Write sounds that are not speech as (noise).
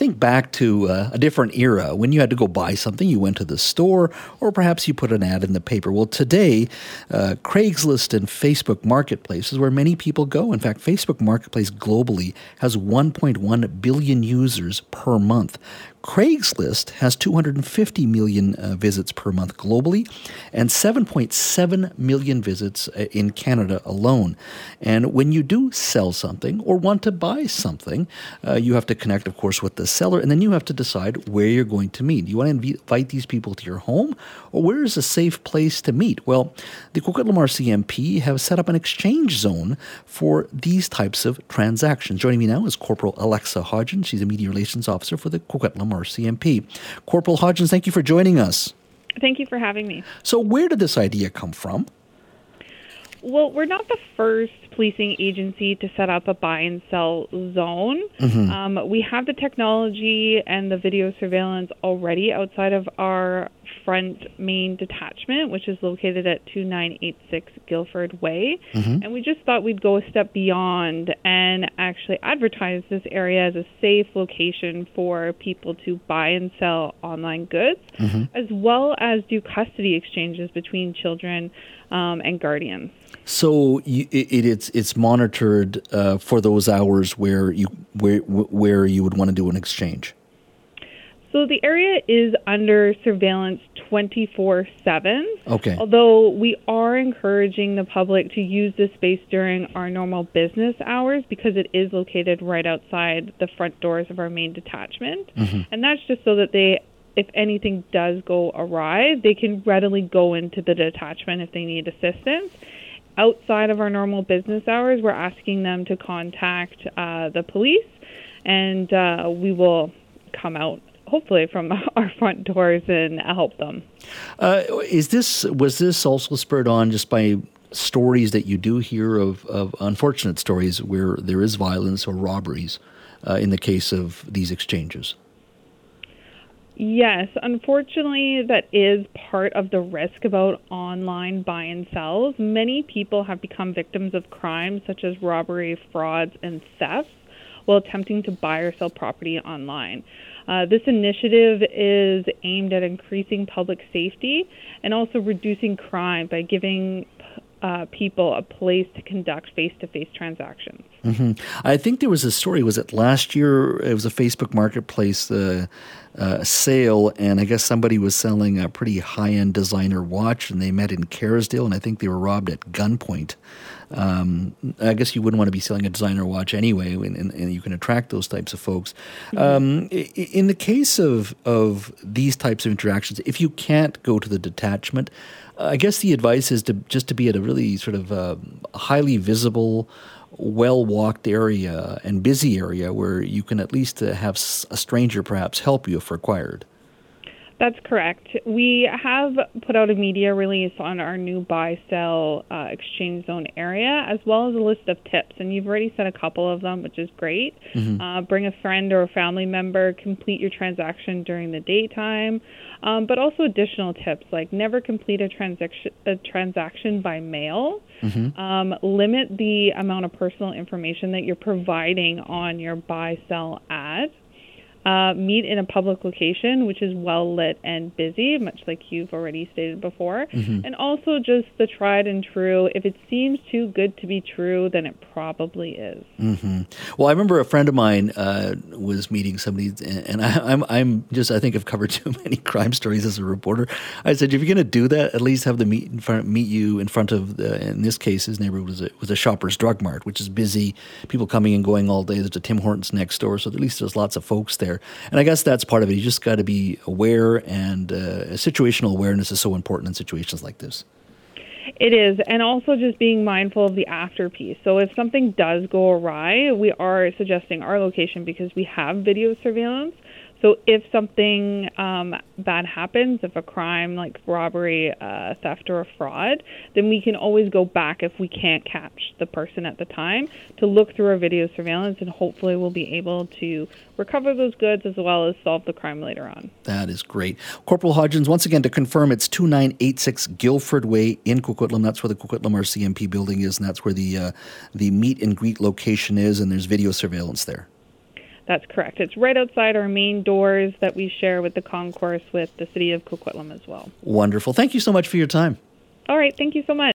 Think back to uh, a different era when you had to go buy something. You went to the store, or perhaps you put an ad in the paper. Well, today, uh, Craigslist and Facebook Marketplace is where many people go. In fact, Facebook Marketplace globally has 1.1 billion users per month. Craigslist has 250 million uh, visits per month globally and 7.7 million visits uh, in Canada alone. And when you do sell something or want to buy something, uh, you have to connect, of course, with the seller, and then you have to decide where you're going to meet. Do you want to invite these people to your home, or where is a safe place to meet? Well, the Coquitlam RCMP have set up an exchange zone for these types of transactions. Joining me now is Corporal Alexa Hodgins. She's a media relations officer for the Lamar CMP. Corporal Hodgins, thank you for joining us. Thank you for having me. So, where did this idea come from? Well, we're not the first policing agency to set up a buy and sell zone. Mm-hmm. Um, we have the technology and the video surveillance already outside of our front main detachment, which is located at 2986 Guildford Way. Mm-hmm. And we just thought we'd go a step beyond and actually advertise this area as a safe location for people to buy and sell online goods, mm-hmm. as well as do custody exchanges between children um, and guardians. So you, it, it's it's monitored uh, for those hours where you where where you would want to do an exchange. So the area is under surveillance 24 7. Okay. Although we are encouraging the public to use this space during our normal business hours because it is located right outside the front doors of our main detachment. Mm-hmm. And that's just so that they, if anything does go awry, they can readily go into the detachment if they need assistance. Outside of our normal business hours, we're asking them to contact uh, the police and uh, we will come out hopefully from (laughs) our front doors and help them. Uh, is this was this also spurred on just by stories that you do hear of, of unfortunate stories where there is violence or robberies uh, in the case of these exchanges? Yes, unfortunately, that is part of the risk about online buy and sells. Many people have become victims of crimes such as robbery, frauds, and thefts while attempting to buy or sell property online. Uh, this initiative is aimed at increasing public safety and also reducing crime by giving uh, people a place to conduct face-to-face transactions. Mm-hmm. I think there was a story. Was it last year? It was a Facebook Marketplace uh, uh, sale, and I guess somebody was selling a pretty high-end designer watch, and they met in Kerrisdale, and I think they were robbed at gunpoint. Um, I guess you wouldn't want to be selling a designer watch anyway, and, and, and you can attract those types of folks. Mm-hmm. Um, in the case of of these types of interactions, if you can't go to the detachment, I guess the advice is to just to be at a really sort of uh, highly visible, well walked area and busy area where you can at least uh, have a stranger perhaps help you if required. That's correct. We have put out a media release on our new buy sell uh, exchange zone area, as well as a list of tips. And you've already said a couple of them, which is great. Mm-hmm. Uh, bring a friend or a family member, complete your transaction during the daytime. Um, but also additional tips like never complete a transaction a transaction by mail. Mm-hmm. Um, limit the amount of personal information that you're providing on your buy sell ad uh, meet in a public location, which is well lit and busy, much like you've already stated before. Mm-hmm. And also just the tried and true. If it seems too good to be true, then it probably is. Mm-hmm. Well, I remember a friend of mine uh, was meeting somebody, and I, I'm I'm just I think I've covered (laughs) too many crime stories as a reporter. I said, if you're going to do that, at least have them meet in front meet you in front of the. In this case, his neighborhood was a, was a Shoppers Drug Mart, which is busy, people coming and going all day. There's a Tim Hortons next door, so at least there's lots of folks there there. And I guess that's part of it. You just got to be aware, and uh, situational awareness is so important in situations like this. It is, and also just being mindful of the after piece. So if something does go awry, we are suggesting our location because we have video surveillance. So if something um, bad happens, if a crime like robbery, uh, theft, or a fraud, then we can always go back if we can't catch the person at the time to look through our video surveillance, and hopefully we'll be able to recover those goods as well as solve the crime later on. That is great. Corporal Hodgins, once again, to confirm, it's 2986 Guildford Way in Coquitlam. That's where the Coquitlam RCMP building is, and that's where the, uh, the meet and greet location is, and there's video surveillance there. That's correct. It's right outside our main doors that we share with the concourse with the city of Coquitlam as well. Wonderful. Thank you so much for your time. All right. Thank you so much.